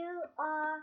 you are